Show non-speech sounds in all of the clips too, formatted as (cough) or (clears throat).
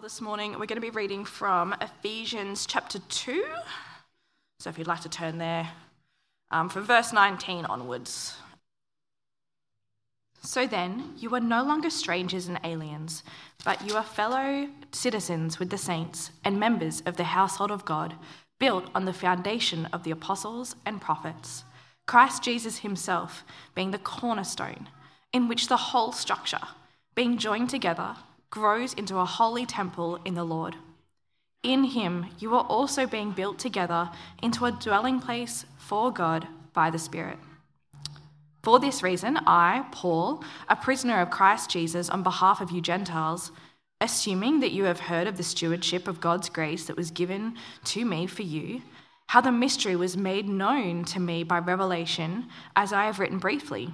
This morning we're going to be reading from Ephesians chapter 2. So if you'd like to turn there um, from verse 19 onwards. So then, you are no longer strangers and aliens, but you are fellow citizens with the saints and members of the household of God, built on the foundation of the apostles and prophets, Christ Jesus himself being the cornerstone, in which the whole structure, being joined together, grows into a holy temple in the Lord. In him, you are also being built together into a dwelling place for God by the Spirit. For this reason, I, Paul, a prisoner of Christ Jesus, on behalf of you Gentiles, assuming that you have heard of the stewardship of God's grace that was given to me for you, how the mystery was made known to me by revelation, as I have written briefly.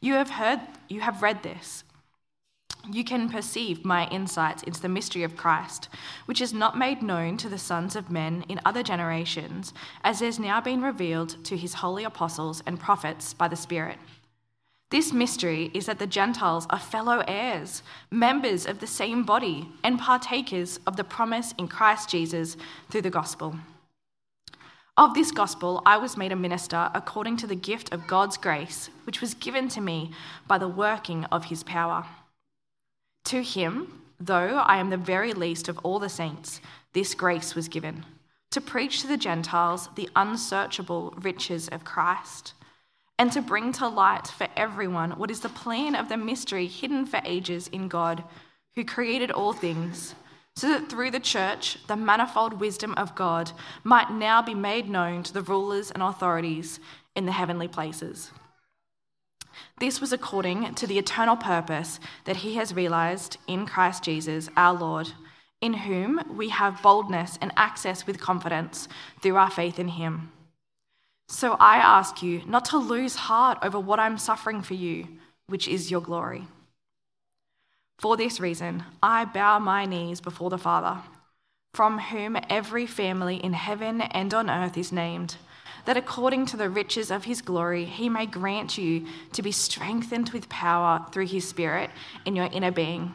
You have heard, you have read this you can perceive my insights into the mystery of Christ, which is not made known to the sons of men in other generations, as has now been revealed to his holy apostles and prophets by the Spirit. This mystery is that the Gentiles are fellow heirs, members of the same body, and partakers of the promise in Christ Jesus through the gospel. Of this gospel, I was made a minister according to the gift of God's grace, which was given to me by the working of his power. To him, though I am the very least of all the saints, this grace was given to preach to the Gentiles the unsearchable riches of Christ, and to bring to light for everyone what is the plan of the mystery hidden for ages in God, who created all things, so that through the church the manifold wisdom of God might now be made known to the rulers and authorities in the heavenly places. This was according to the eternal purpose that he has realized in Christ Jesus our Lord, in whom we have boldness and access with confidence through our faith in him. So I ask you not to lose heart over what I'm suffering for you, which is your glory. For this reason, I bow my knees before the Father, from whom every family in heaven and on earth is named that according to the riches of his glory, he may grant you to be strengthened with power through his Spirit in your inner being,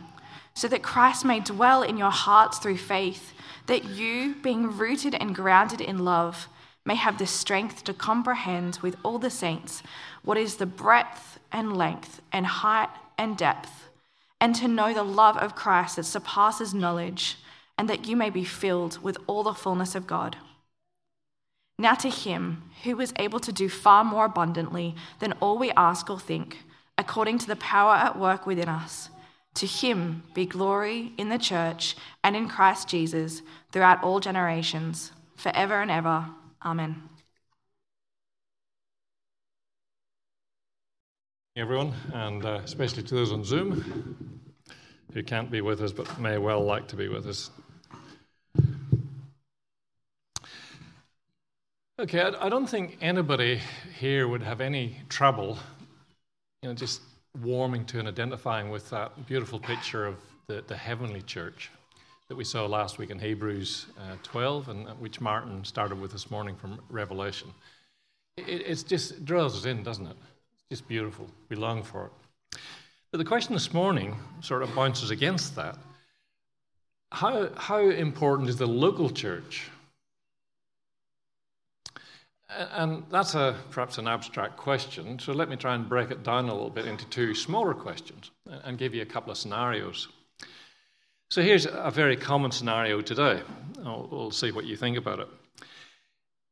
so that Christ may dwell in your hearts through faith, that you, being rooted and grounded in love, may have the strength to comprehend with all the saints what is the breadth and length and height and depth, and to know the love of Christ that surpasses knowledge, and that you may be filled with all the fullness of God. Now to him who is able to do far more abundantly than all we ask or think, according to the power at work within us, to him be glory in the church and in Christ Jesus throughout all generations, forever and ever. Amen. everyone, and uh, especially to those on Zoom who can't be with us but may well like to be with us. Okay, I don't think anybody here would have any trouble, you know, just warming to and identifying with that beautiful picture of the, the heavenly church that we saw last week in Hebrews uh, 12, and which Martin started with this morning from Revelation. It just it draws us in, doesn't it? It's just beautiful. We long for it. But the question this morning sort of bounces against that. How, how important is the local church and that's a, perhaps an abstract question, so let me try and break it down a little bit into two smaller questions and give you a couple of scenarios. So here's a very common scenario today. We'll see what you think about it.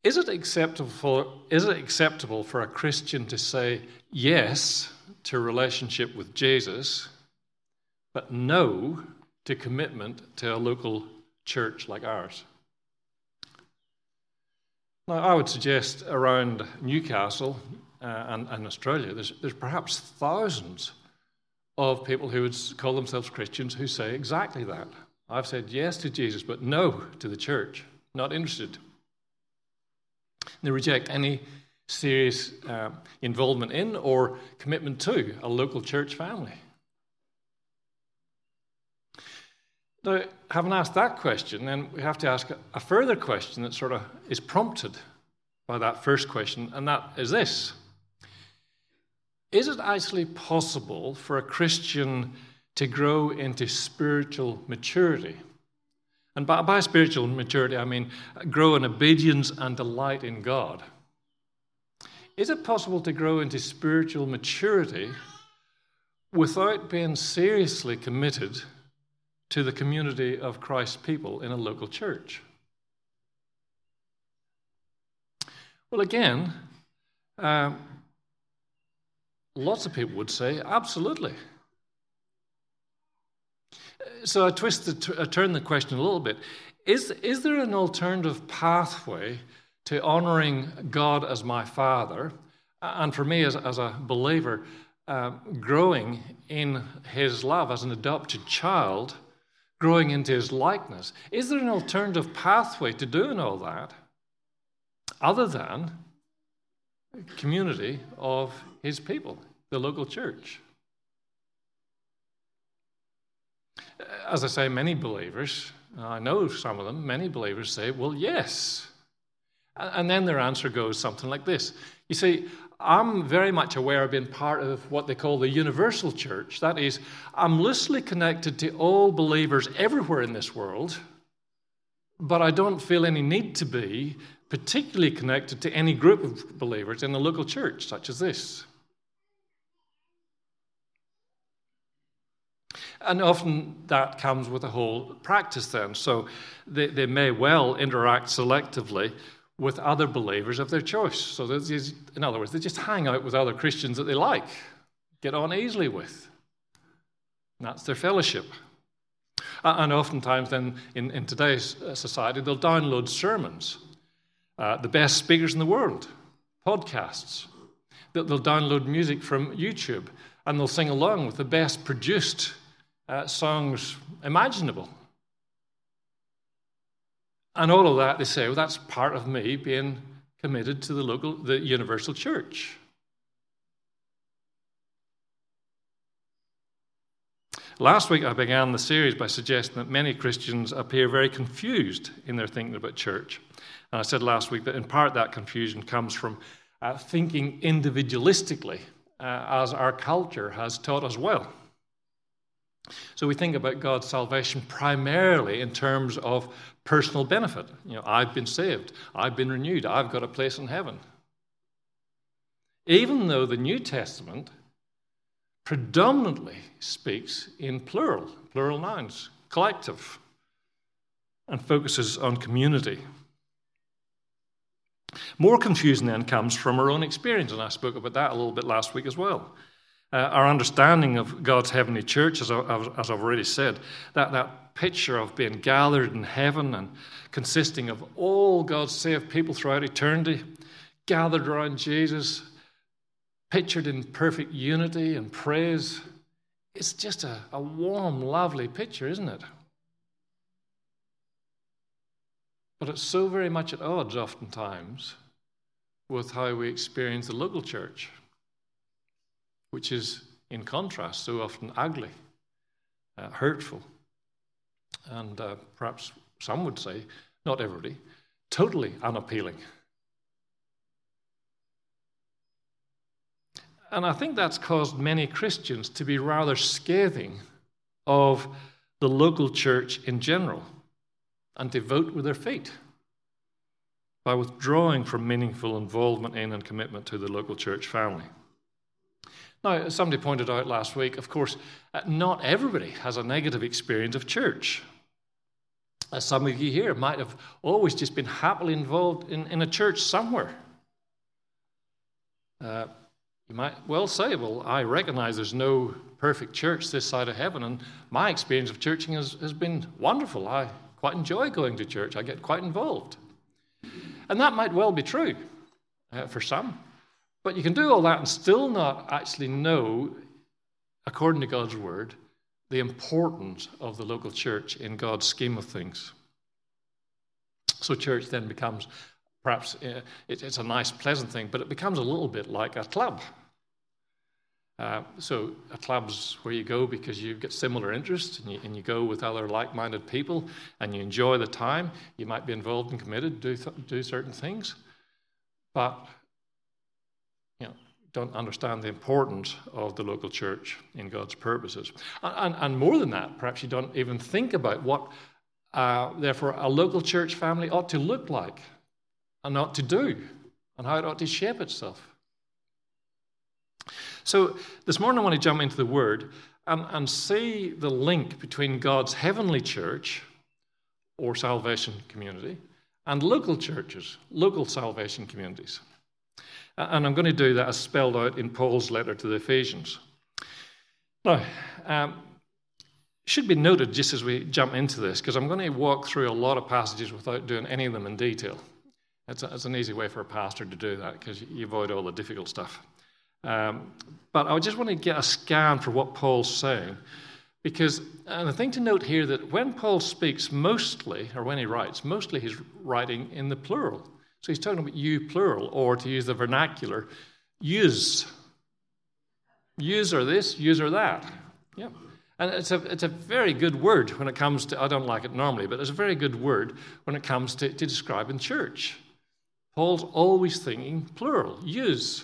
Is it acceptable for, is it acceptable for a Christian to say yes to relationship with Jesus, but no to commitment to a local church like ours? Now, I would suggest around Newcastle uh, and, and, Australia, there's, there's perhaps thousands of people who would call themselves Christians who say exactly that. I've said yes to Jesus, but no to the church, not interested. They reject any serious uh, involvement in or commitment to a local church family. Now, having asked that question, then we have to ask a further question that sort of is prompted by that first question, and that is this Is it actually possible for a Christian to grow into spiritual maturity. And by, by spiritual maturity, I mean uh, grow in obedience and delight in God. Is it possible to grow into spiritual maturity without being seriously committed to the community of Christ's people in a local church? Well, again, uh, lots of people would say absolutely. So I twist the, I turn the question a little bit. Is, is there an alternative pathway to honoring God as my Father, and for me as, as a believer, uh, growing in His love as an adopted child, growing into His likeness? Is there an alternative pathway to doing all that other than community of His people, the local church? As I say, many believers, I know some of them, many believers say, well, yes. And then their answer goes something like this You see, I'm very much aware of being part of what they call the universal church. That is, I'm loosely connected to all believers everywhere in this world, but I don't feel any need to be particularly connected to any group of believers in a local church, such as this. And often that comes with a whole practice, then. So they, they may well interact selectively with other believers of their choice. So, in other words, they just hang out with other Christians that they like, get on easily with. And that's their fellowship. And oftentimes, then, in, in today's uh, society, they'll download sermons, uh, the best speakers in the world, podcasts. They'll download music from YouTube, and they'll sing along with the best produced uh, songs imaginable. And all of that, they say, well, that's part of me being committed to the local, the universal church. Last week, I began the series by suggesting that many Christians appear very confused in their thinking about church. And I said last week that in part that confusion comes from uh, thinking individualistically, uh, as our culture has taught us well. So we think about God's salvation primarily in terms of personal benefit. You know, I've been saved, I've been renewed, I've got a place in heaven. Even though the New Testament predominantly speaks in plural, plural nouns, collective, and focuses on community. More confusion then comes from our own experience, and I spoke about that a little bit last week as well. Uh, our understanding of God's heavenly church, as, I, as I've already said, that, that picture of being gathered in heaven and consisting of all God's saved people throughout eternity, gathered around Jesus, pictured in perfect unity and praise. It's just a, a warm, lovely picture, isn't it? But it's so very much at odds, oftentimes, with how we experience the local church which is, in contrast, so often ugly, uh, hurtful, and uh, perhaps some would say, not everybody, totally unappealing. And I think that's caused many Christians to be rather scathing of the local church in general and to vote with their feet by withdrawing from meaningful involvement in and commitment to the local church family. Now, somebody pointed out last week, of course, uh, not everybody has a negative experience of church. As some of you here might have always just been happily involved in, in a church somewhere. Uh, you might well say, well, I recognize there's no perfect church this side of heaven, and my experience of churching has, has been wonderful. I quite enjoy going to church, I get quite involved. And that might well be true uh, for some. But you can do all that and still not actually know, according to God's word, the importance of the local church in God's scheme of things. So, church then becomes perhaps uh, it's a nice, pleasant thing, but it becomes a little bit like a club. Uh, so, a club's where you go because you've got similar interests and you, and you go with other like minded people and you enjoy the time. You might be involved and committed, do, th- do certain things. But don't understand the importance of the local church in God's purposes. And, and, more than that, perhaps you don't even think about what, uh, therefore, a local church family ought to look like and ought to do and how it ought to shape itself. So, this morning I want to jump into the Word and, and see the link between God's heavenly church or salvation community and local churches, local salvation communities. And I'm going to do that as spelled out in Paul's letter to the Ephesians. Now, um, should be noted just as we jump into this, because I'm going to walk through a lot of passages without doing any of them in detail. It's, a, it's an easy way for a pastor to do that because you avoid all the difficult stuff. Um, but I just want to get a scan for what Paul's saying. Because, the thing to note here that when Paul speaks mostly, or when he writes, mostly he's writing in the plural. So he's talking about you plural, or to use the vernacular, use. Use or this, use or that. Yeah. And it's a, it's a very good word when it comes to, I don't like it normally, but it's a very good word when it comes to, to describing church. Paul's always thinking plural, use.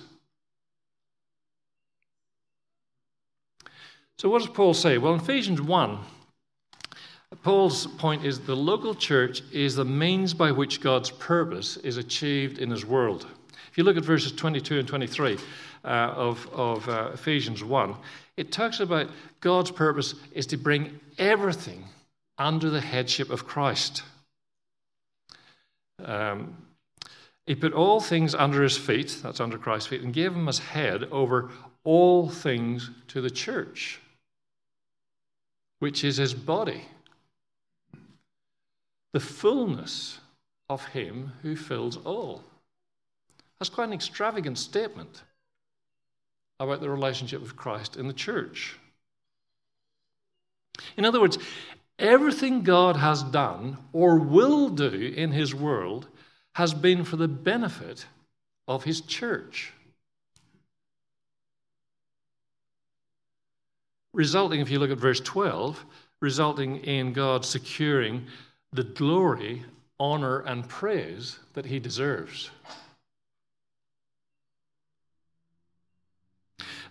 So, what does Paul say? Well, in Ephesians 1, Paul's point is the local church is the means by which God's purpose is achieved in his world. If you look at verses 22 and 23 uh, of, of uh, Ephesians 1, it talks about God's purpose is to bring everything under the headship of Christ. Um, he put all things under his feet, that's under Christ's feet, and gave him his head over all things to the church which is his body, the fullness of him who fills all. That's quite an extravagant statement about the relationship of Christ in the church. In other words, everything God has done or will do in his world has been for the benefit of his church. resulting, if you look at verse 12, resulting in God securing the glory, honor, and praise that he deserves.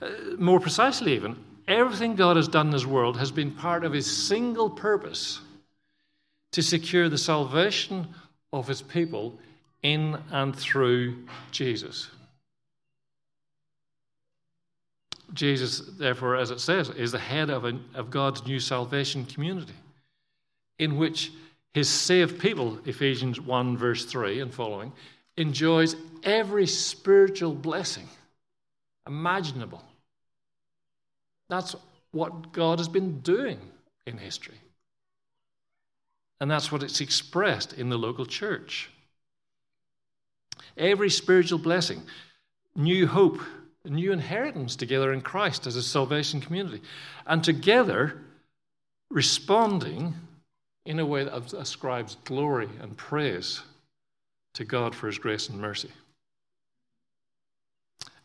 Uh, more precisely, even, everything God has done in this world has been part of his single purpose to secure the salvation of his people in and through Jesus. Jesus, therefore, as it says, is the head of, a, of God's new salvation community, in which his saved people, Ephesians 1, verse 3 and following, enjoys every spiritual blessing imaginable. That's what God has been doing in history. And that's what it's expressed in the local church. Every spiritual blessing, new hope, new inheritance together in Christ as a salvation community. And together, responding in a way that ascribes glory and praise to God for his grace and mercy.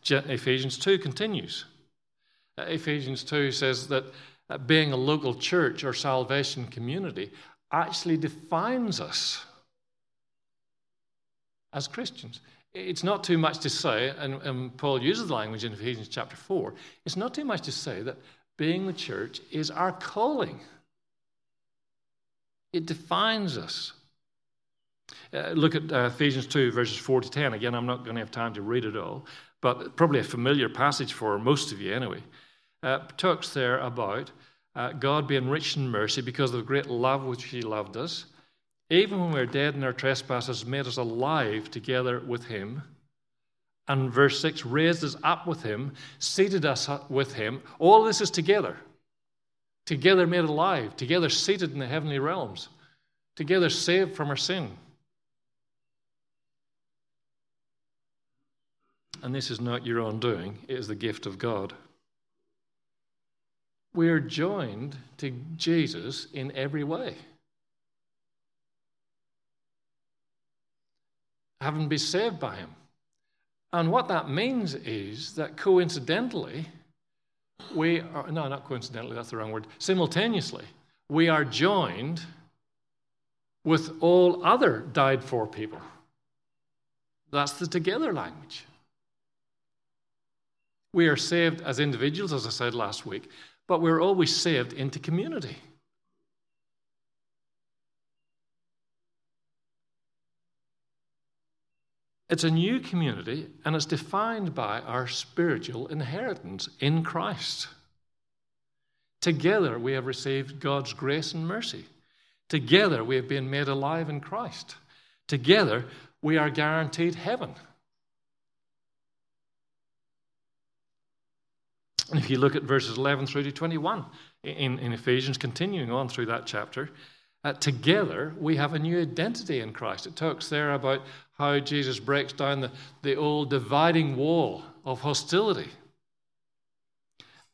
Ephesians 2 continues. Uh, Ephesians 2 says that uh, being a local church or salvation community actually defines us as Christians it's not too much to say, and, and, Paul uses the language in Ephesians chapter 4, it's not too much to say that being the church is our calling. It defines us. Uh, look at uh, Ephesians 2, verses 4 to 10. Again, I'm not going to have time to read it all, but probably a familiar passage for most of you anyway. Uh, talks there about uh, God being rich in mercy because of the great love which He loved us even when we are dead in our trespasses, made us alive together with him. And verse 6 raised us up with him, seated us with him. All this is together. Together made alive, together seated in the heavenly realms, together saved from our sin. And this is not your own doing, it is the gift of God. We are joined to Jesus in every way. having been saved by him. And what that means is that coincidentally, we are, no, not coincidentally, that's the wrong word, simultaneously, we are joined with all other died for people. That's the together language. We are saved as individuals, as I said last week, but we're always saved into community. It's a new community and it's defined by our spiritual inheritance in Christ. Together we have received God's grace and mercy. Together we have been made alive in Christ. Together we are guaranteed heaven. And if you look at verses 11 through to 21 in, in Ephesians, continuing on through that chapter, uh, together we have a new identity in Christ. It talks there about how Jesus breaks down the, the old dividing wall of hostility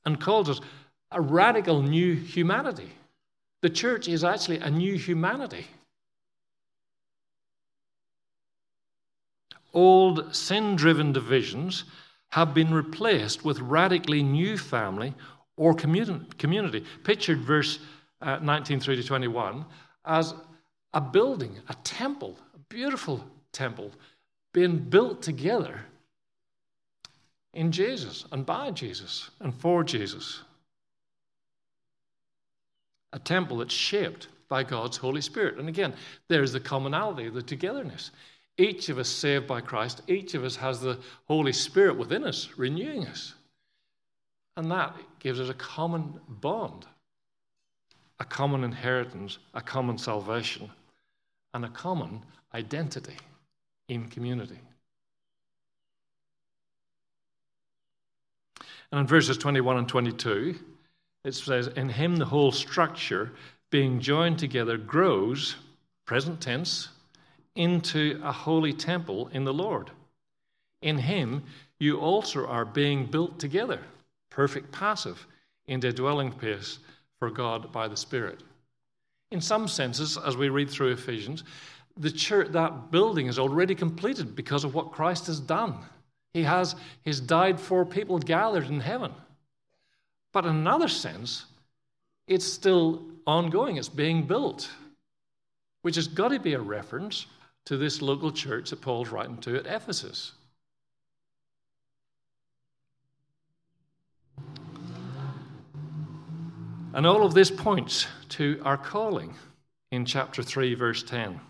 and calls us a radical new humanity. The church is actually a new humanity. Old sin driven divisions have been replaced with radically new family or community. Pictured verse uh, 19 through to 21 as a building, a temple, a beautiful temple being built together in Jesus and by Jesus and for Jesus. A temple that's shaped by God's Holy Spirit. And again, there's the commonality, the togetherness. Each of us saved by Christ, each of us has the Holy Spirit within us, renewing us. And that gives us a common bond, a common inheritance, a common salvation, and a common identity in community. And in verses 21 and 22, it says, In him the whole structure, being joined together, grows, present tense, into a holy temple in the Lord. In him you also are being built together, perfect passive, into a dwelling place for God by the Spirit. In some senses, as we read through Ephesians, the church, that building is already completed because of what Christ has done. He has he's died for people gathered in heaven. But in another sense, it's still ongoing, it's being built, which has got to be a reference to this local church that Paul's writing to at Ephesus. And all of this points to our calling in chapter 3, verse 10.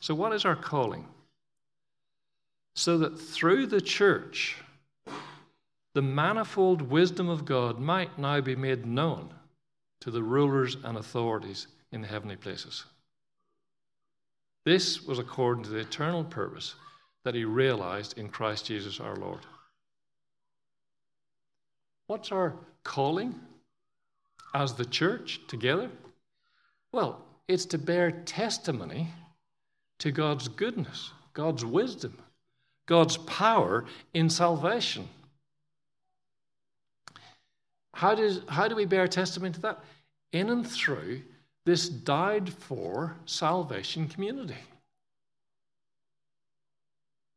So, what is our calling? So that through the church, the manifold wisdom of God might now be made known to the rulers and authorities in the heavenly places. This was according to the eternal purpose that he realized in Christ Jesus our Lord. What's our calling as the church together? Well, it's to bear testimony to God's goodness, God's wisdom, God's power in salvation. How, does, how do we bear testimony to that? In and through this died for salvation community.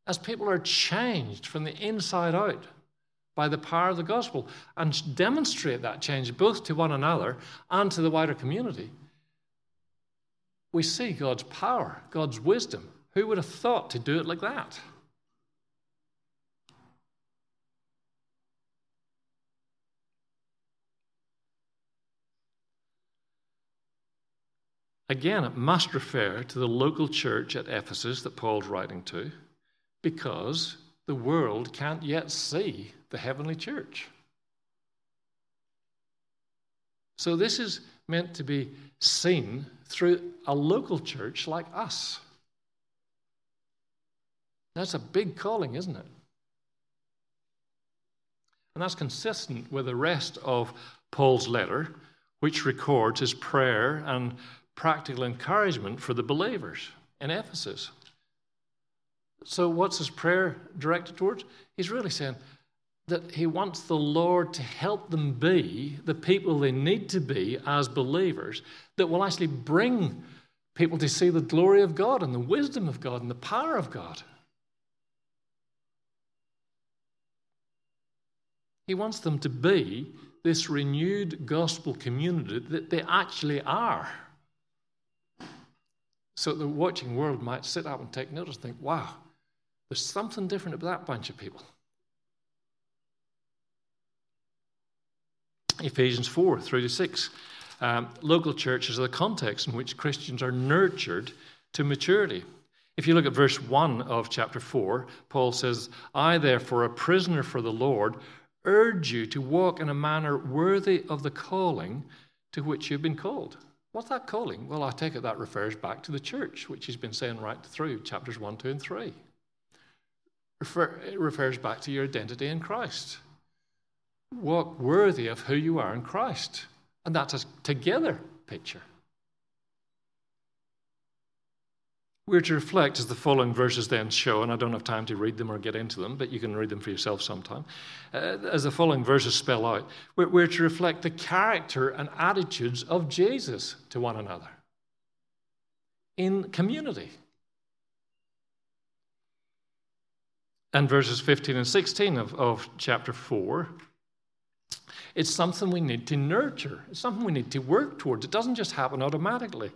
As people are changed from the inside out by the power of the gospel and demonstrate that change both to one another and to the wider community, we see God's power, God's wisdom. Who would have thought to do it like that? Again, it must refer to the local church at Ephesus that Paul's writing to, because the world can't yet see the heavenly church. So, this is meant to be seen through a local church like us. That's a big calling, isn't it? And that's consistent with the rest of Paul's letter, which records his prayer and practical encouragement for the believers in Ephesus. So, what's his prayer directed towards? He's really saying, that he wants the Lord to help them be the people they need to be as believers that will actually bring people to see the glory of God and the wisdom of God and the power of God. He wants them to be this renewed gospel community that they actually are. So the watching world might sit up and take notice and think, wow, there's something different about that bunch of people. Ephesians 4 3 to 6. Um, local churches are the context in which Christians are nurtured to maturity. If you look at verse 1 of chapter 4, Paul says, I, therefore, a prisoner for the Lord, urge you to walk in a manner worthy of the calling to which you've been called. What's that calling? Well, I take it that refers back to the church, which he's been saying right through chapters 1, 2, and 3. It refers back to your identity in Christ. Walk worthy of who you are in Christ. And that's a together picture. We're to reflect, as the following verses then show, and I don't have time to read them or get into them, but you can read them for yourself sometime. Uh, as the following verses spell out, we're, we're to reflect the character and attitudes of Jesus to one another in community. And verses 15 and 16 of, of chapter 4 it's something we need to nurture. It's something we need to work towards. It doesn't just happen automatically.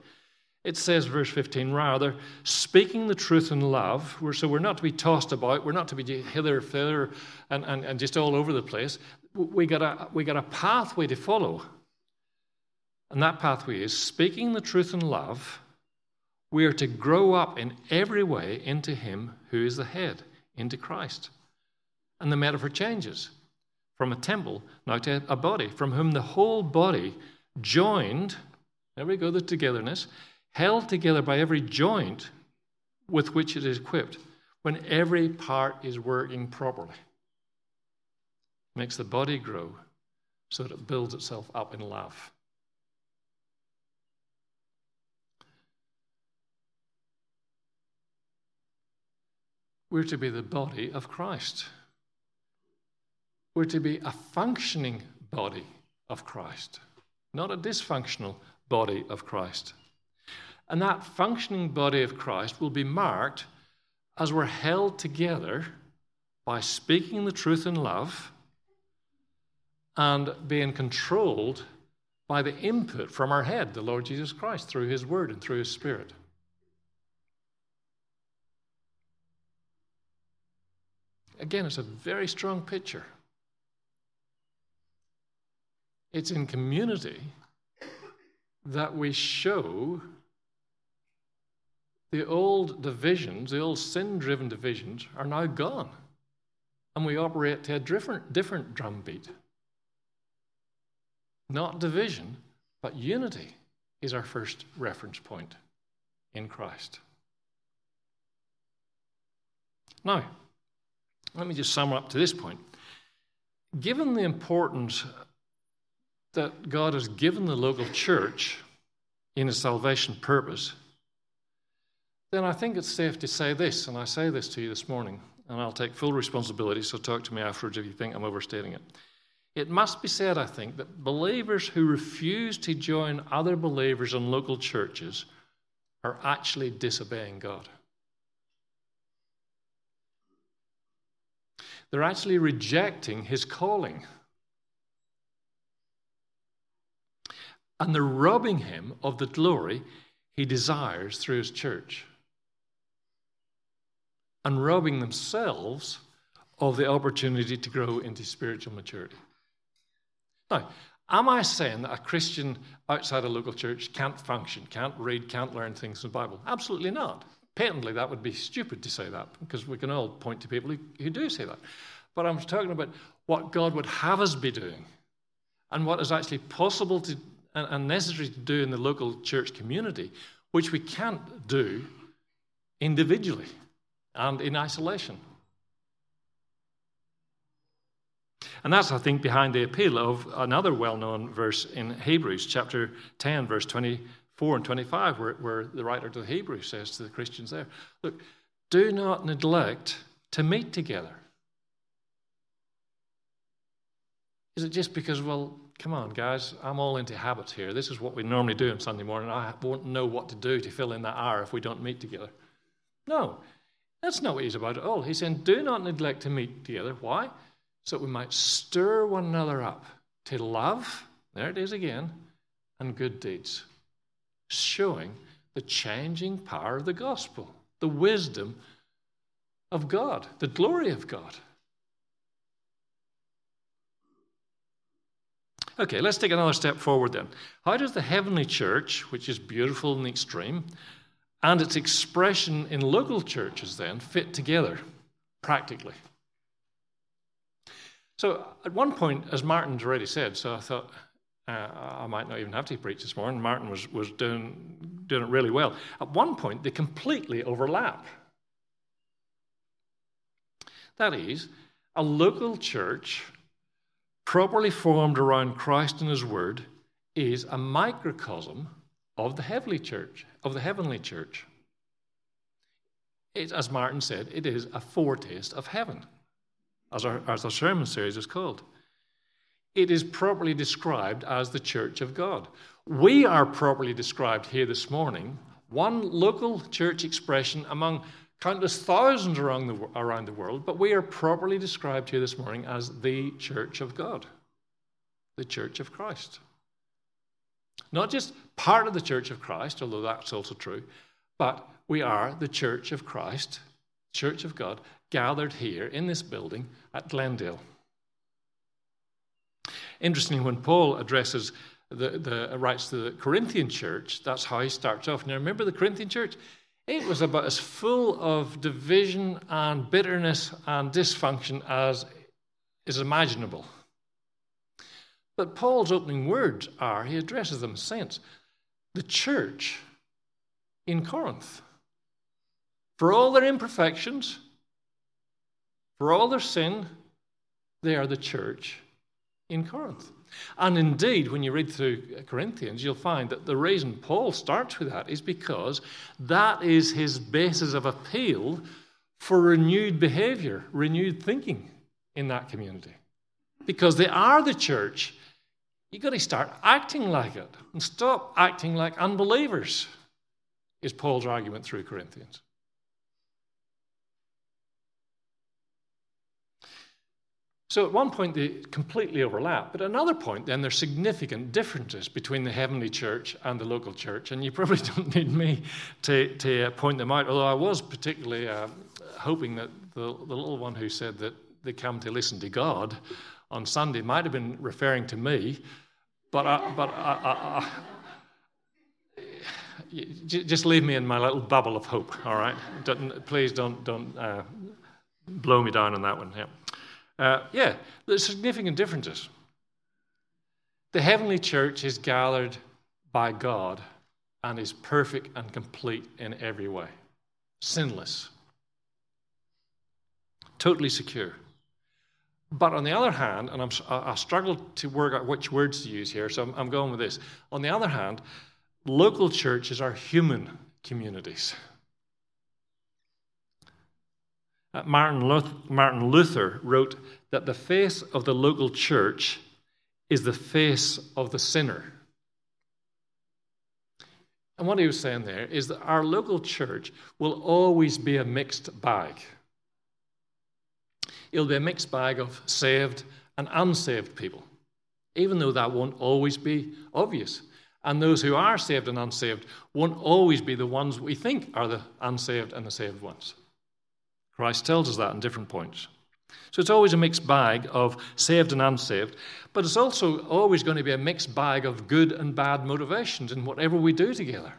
It says, verse 15, rather, speaking the truth in love. We're, so we're not to be tossed about, we're not to be hither, thither, and, and, and just all over the place. We got, a, we got a pathway to follow. And that pathway is speaking the truth in love. We are to grow up in every way into Him who is the head, into Christ. And the metaphor changes from a temple now to a body, from whom the whole body joined, there we go, the togetherness, held together by every joint with which it is equipped, when every part is working properly, makes the body grow so that it builds itself up in love. We're to be the body of Christ. We're to be a functioning body of Christ, not a dysfunctional body of Christ. And that functioning body of Christ will be marked as we're held together by speaking the truth in love and being controlled by the input from our head, the Lord Jesus Christ, through his word and through his spirit. Again, it's a very strong picture. It's in community that we show the old divisions, the old sin driven divisions, are now gone. And we operate to a different, different drumbeat. Not division, but unity is our first reference point in Christ. Now, let me just sum up to this point. Given the importance that God has given the local church in a salvation purpose, then I think it's safe to say this, and I say this to you this morning, and I'll take full responsibility, so talk to me afterwards if you think I'm overstating it. It must be said, I think, that believers who refuse to join other believers in local churches are actually disobeying God. They're actually rejecting his calling. And they're robbing him of the glory he desires through his church and robbing themselves of the opportunity to grow into spiritual maturity. Now, am I saying that a Christian outside a local church can't function, can't read, can't learn things from the Bible? Absolutely not. Patently, that would be stupid to say that because we can all point to people who, who do say that. But I'm talking about what God would have us be doing and what is actually possible to, and, and necessary to do in the local church community, which we can't do individually and in isolation. And that's, I think, behind the appeal of another well known verse in Hebrews, chapter 10, verse 24 and 25, where, where the writer to the Hebrews says to the Christians there Look, do not neglect to meet together. Is it just because, well, come on, guys, I'm all into habits here. This is what we normally do on Sunday morning. I won't know what to do to fill in that hour if we don't meet together. No, that's not what he's about at all. He's saying, do not neglect to meet together. Why? So that we might stir one another up to love, there it is again, and good deeds, showing the changing power of the gospel, the wisdom of God, the glory of God. Okay, let's take another step forward then. How does the heavenly church, which is beautiful in the extreme, and its expression in local churches then fit together practically? So, at one point, as Martin's already said, so I thought uh, I might not even have to preach this morning. Martin was, was doing, doing it really well. At one point, they completely overlap. That is, a local church properly formed around Christ and His Word is a microcosm of the heavenly church, of the heavenly church. It, as Martin said, it is a foretaste of heaven, as our, as our sermon series is called. It is properly described as the church of God. We are properly described here this morning, one local church expression among countless thousands around the, around the world, but we are properly described here this morning as the church of God, the church of Christ. Not just part of the church of Christ, although that's also true, but we are the church of Christ, church of God, gathered here in this building at Glendale. Interestingly, when Paul addresses the, the writes to the Corinthian church, that's how he starts off. Now remember the Corinthian church? It was about as full of division and bitterness and dysfunction as is imaginable. But Paul's opening words are he addresses them saints, the church in Corinth. For all their imperfections, for all their sin, they are the church in Corinth. And indeed, when you read through Corinthians, you'll find that the reason Paul starts with that is because that is his basis of appeal for renewed behavior, renewed thinking in that community. Because they are the church, you've got to start acting like it and stop acting like unbelievers, is Paul's argument through Corinthians. So at one point they completely overlap, but at another point then there's significant differences between the heavenly church and the local church, and you probably (laughs) don't need me to, to uh, point them out, although I was particularly uh, hoping that the, the little one who said that they come to listen to God on Sunday might have been referring to me, but I, but I, I, just leave me in my little bubble of hope, all right? Don't, please don't, don't uh, blow me down on that one. Yeah. Uh, yeah, there's significant differences. The heavenly church is gathered by God and is perfect and complete in every way, sinless, totally secure. But on the other hand, and I'm, I struggle to work out which words to use here, so I'm, I'm going with this. On the other hand, local churches are human communities. Uh, Uh, Martin Luther, Martin Luther wrote that the face of the local church is the face of the sinner. And what he was saying there is that our local church will always be a mixed bag. It'll be a mixed bag of saved and unsaved people, even though that won't always be obvious. And those who are saved and unsaved won't always be the ones we think are the unsaved and the saved ones. Christ tells us that in different points. So it's always a mixed bag of saved and unsaved, but it's also always going to be a mixed bag of good and bad motivations in whatever we do together.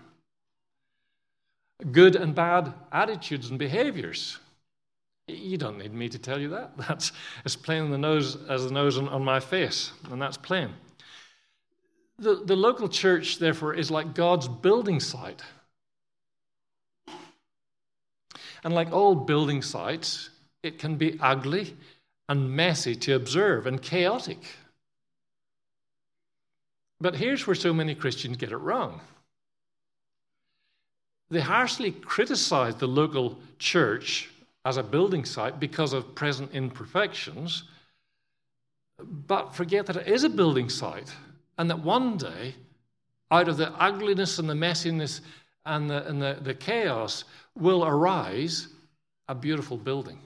Good and bad attitudes and behaviors. You don't need me to tell you that. (laughs) That's as plain on the nose as the nose on, on my face, and that's plain. The, the local church, therefore, is like God's building site. And like all building sites, it can be ugly and messy to observe and chaotic. But here's where so many Christians get it wrong. They harshly criticize the local church as a building site because of present imperfections, but forget that it is a building site and that one day, out of the ugliness and the messiness and the, and the, the chaos, will arise a beautiful building.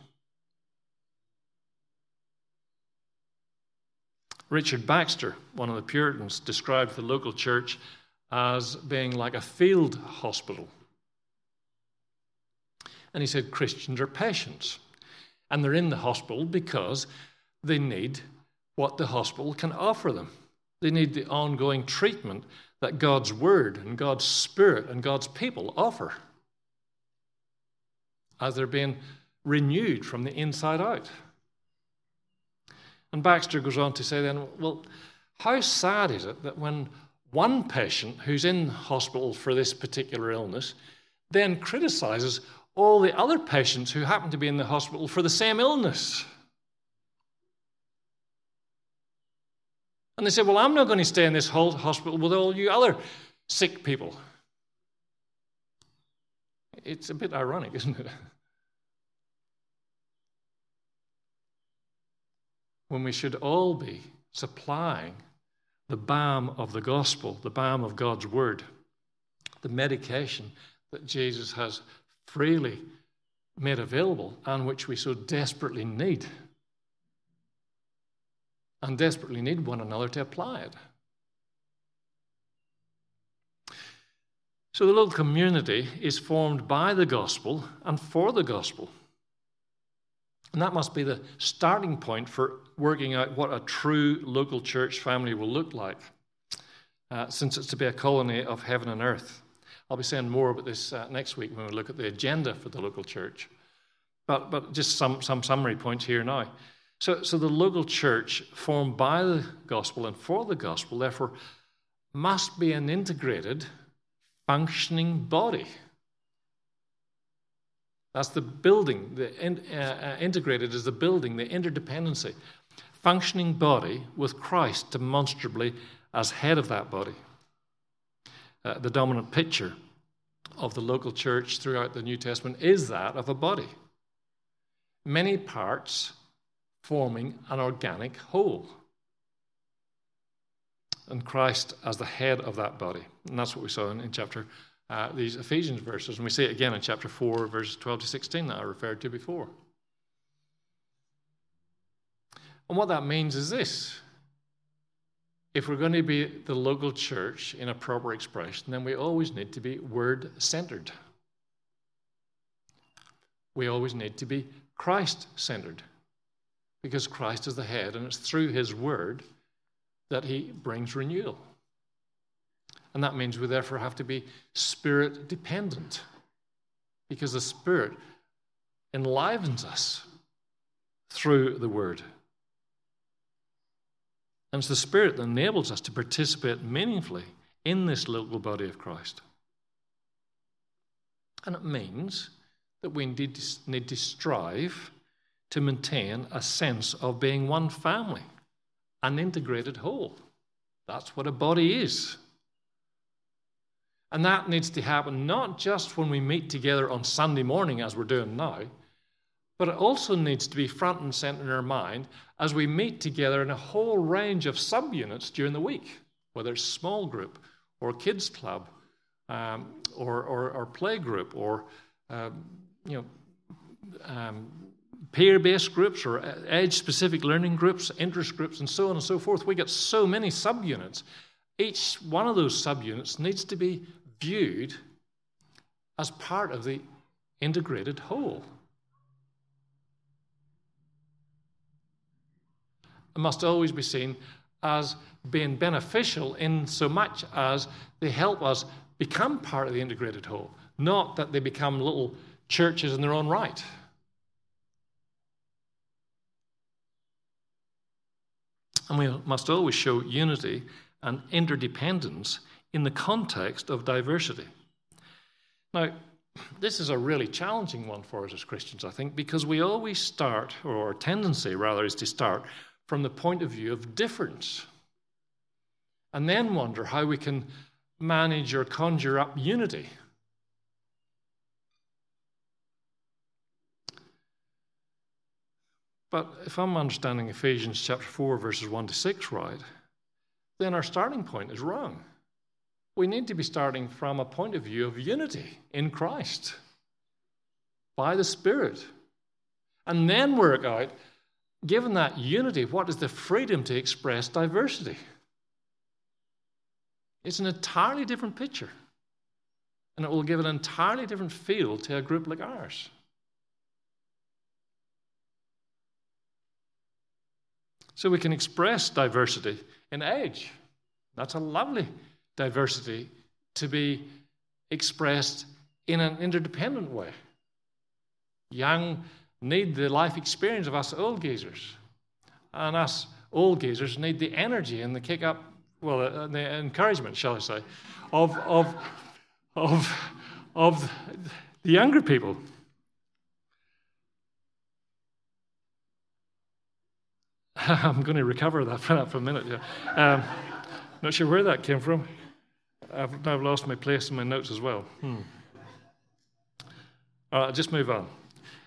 Richard Baxter, one of the Puritans, described the local church as being like a field hospital. And he said Christians are patients. And they're in the hospital because they need what the hospital can offer them. They need the ongoing treatment that God's Word and God's Spirit and God's people offer as they're being renewed from the inside out. And Baxter goes on to say then, well, how sad is it that when one patient who's in hospital for this particular illness then criticizes all the other patients who happen to be in the hospital for the same illness? And they say, Well, I'm not going to stay in this hospital with all you other sick people. It's a bit ironic, isn't it? When we should all be supplying the balm of the gospel, the balm of God's word, the medication that Jesus has freely made available and which we so desperately need and desperately need one another to apply it. So the little community is formed by the gospel and for the gospel. And that must be the starting point for working out what a true local church family will look like, uh, since it's to be a colony of heaven and earth. I'll be saying more about this uh, next week when we look at the agenda for the local church. But, but just some, some summary points here now. So, so the local church, formed by the gospel and for the gospel, therefore, must be an integrated, functioning body. That's the building. The in, uh, uh, integrated is the building, the interdependency. Functioning body with Christ demonstrably as head of that body. Uh, the dominant picture of the local church throughout the New Testament is that of a body. Many parts forming an organic whole. And Christ as the head of that body. And that's what we saw in, in chapter, uh, these Ephesians verses. And we see it again in chapter 4, verses 12 to 16 that I referred to before. And what that means is this if we're going to be the local church in a proper expression, then we always need to be word centered. We always need to be Christ centered because Christ is the head, and it's through his word that he brings renewal. And that means we therefore have to be spirit dependent because the Spirit enlivens us through the Word. And it's the Spirit that enables us to participate meaningfully in this local body of Christ. And it means that we need to strive to maintain a sense of being one family, an integrated whole. That's what a body is. And that needs to happen not just when we meet together on Sunday morning, as we're doing now, but it also needs to be front and center in our mind as we meet together in a whole range of subunits during the week, whether it's small group or kids club um, or, or, or, play group or um, you know um, peer based groups or age specific learning groups, interest groups, and so on and so forth. We get so many subunits. Each one of those subunits needs to be viewed as part of the integrated whole. It must always be seen as being beneficial in so much as they help us become part of the integrated whole, not that they become little churches in their own right. And we must always show unity and interdependence in the context of diversity. Now, this is a really challenging one for us as Christians, I think, because we always start, or our tendency rather is to start from the point of view of difference, and then wonder how we can manage or conjure up unity. But if I'm understanding Ephesians chapter 4, verses 1 to 6 right, then our starting point is wrong. We need to be starting from a point of view of unity in Christ by the Spirit. And then work out, given that unity, what is the freedom to express diversity? It's an entirely different picture. And it will give an entirely different feel to a group like ours. So we can express diversity in age. That's a lovely diversity to be expressed in an interdependent way. Young need the life experience of us old geezers, and us old geezers need the energy and the kick up, well, uh, the encouragement, shall I say, of, of, of, of the younger people. (laughs) I'm going to recover that for, that for a minute. Yeah. Um, not sure where that came from. I've now lost my place in my notes as well. Hmm. All right, just move on.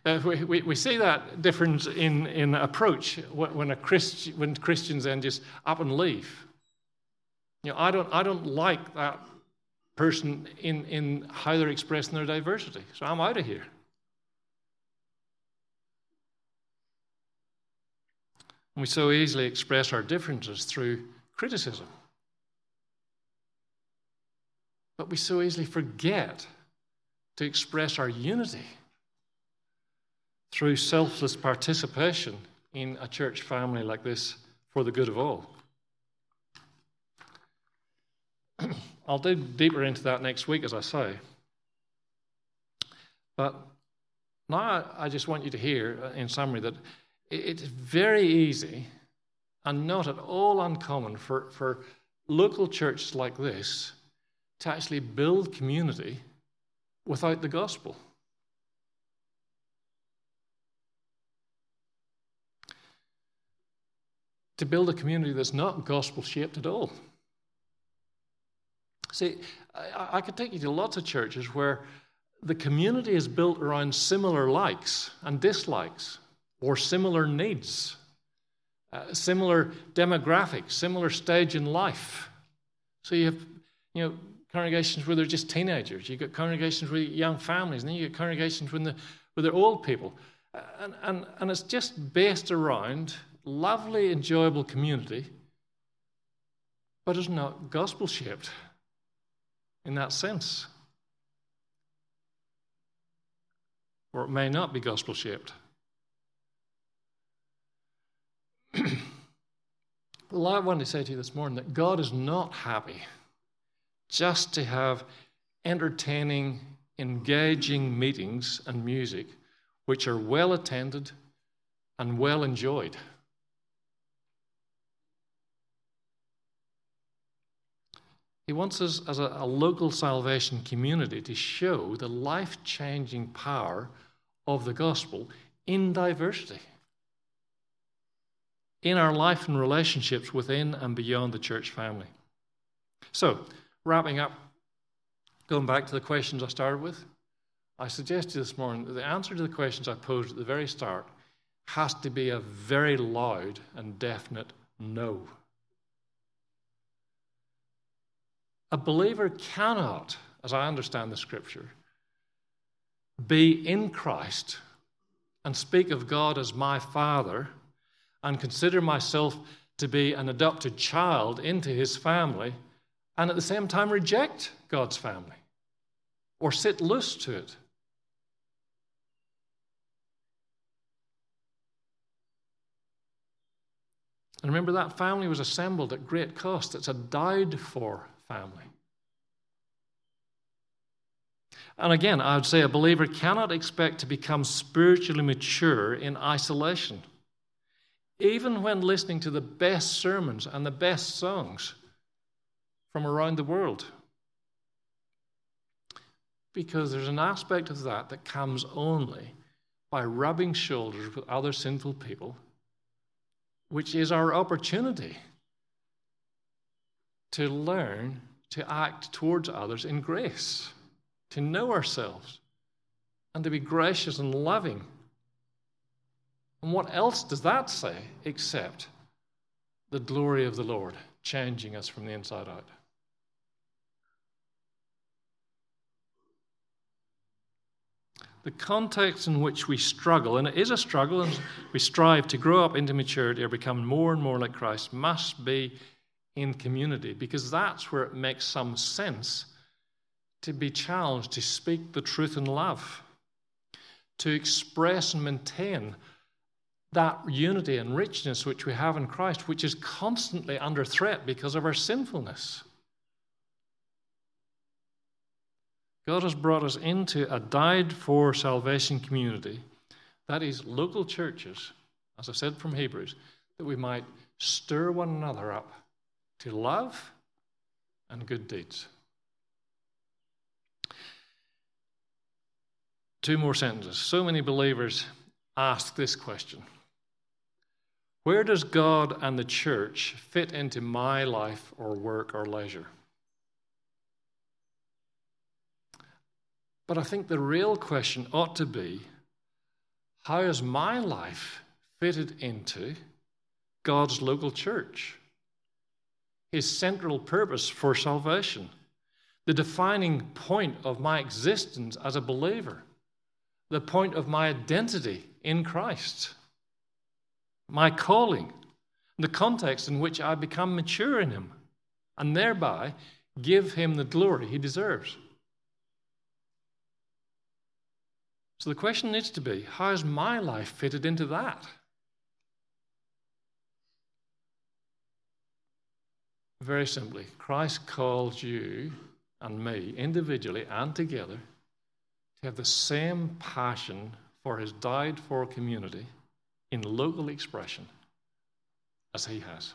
Uh, we, we, we, see that difference in, in approach when, a Christ, when Christians then just up and leave. You know, I don't, I don't like that person in, in how they're expressing their diversity, so I'm out of here. And we so easily express our differences through criticism. But we so easily forget to express our unity through selfless participation in a church family like this for the good of all. (clears throat) I'll dig deeper into that next week, as I say. But now I just want you to hear, uh, in summary, that it's very easy and not at all uncommon for, for local churches like this to actually build community without the gospel. To build a community that's not gospel shaped at all. See, I, I could take you to lots of churches where the community is built around similar likes and dislikes or similar needs, uh, similar demographics, similar stage in life. So you have, you know, congregations where they're just teenagers. You've got congregations with young families, and then you get congregations with the, where they're old people. And, and, and it's just based around lovely, enjoyable community, but it's not gospel shaped in that sense. Or it may not be gospel shaped. well, I want to say to you this morning that God is not happy just to have entertaining, engaging meetings and music which are well attended and well enjoyed. He wants us as a, a local salvation community to show the life changing power of the gospel in diversity in our life and relationships within and beyond the church family. So, wrapping up, going back to the questions I started with, I suggested this morning that the answer to the questions I posed at the very start has to be a very loud and definite no. A believer cannot, as I understand the scripture, be in Christ and speak of God as my Father and consider myself to be an adopted child into his family and at the same time reject God's family or sit loose to it. And remember, that family was assembled at great cost. It's a died for family. And again, I would say a believer cannot expect to become spiritually mature in isolation even when listening to the best sermons and the best songs from around the world. Because there's an aspect of that that comes only by rubbing shoulders with other sinful people, which is our opportunity to learn to act towards others in grace, to know ourselves, and to be gracious and loving and what else does that say except the glory of the Lord changing us from the inside out? The context in which we struggle, and it is a struggle, and we strive to grow up into maturity or become more and more like Christ, must be in community because that's where it makes some sense to be challenged to speak the truth in love, to express and maintain that unity and richness which we have in Christ, which is constantly under threat because of our sinfulness. God has brought us into a died for salvation community that is, local churches, as I said from Hebrews, that we might stir one another up to love and good deeds. Two more sentences. So many believers ask this question Where does God and the church fit into my life or work or leisure? But I think the real question ought to be how is my life fitted into God's local church? His central purpose for salvation, the defining point of my existence as a believer, the point of my identity in Christ, my calling, the context in which I become mature in Him, and thereby give Him the glory He deserves. So the question needs to be how is my life fitted into that? Very simply, Christ calls you and me individually and together to have the same passion for his died for community in local expression as he has.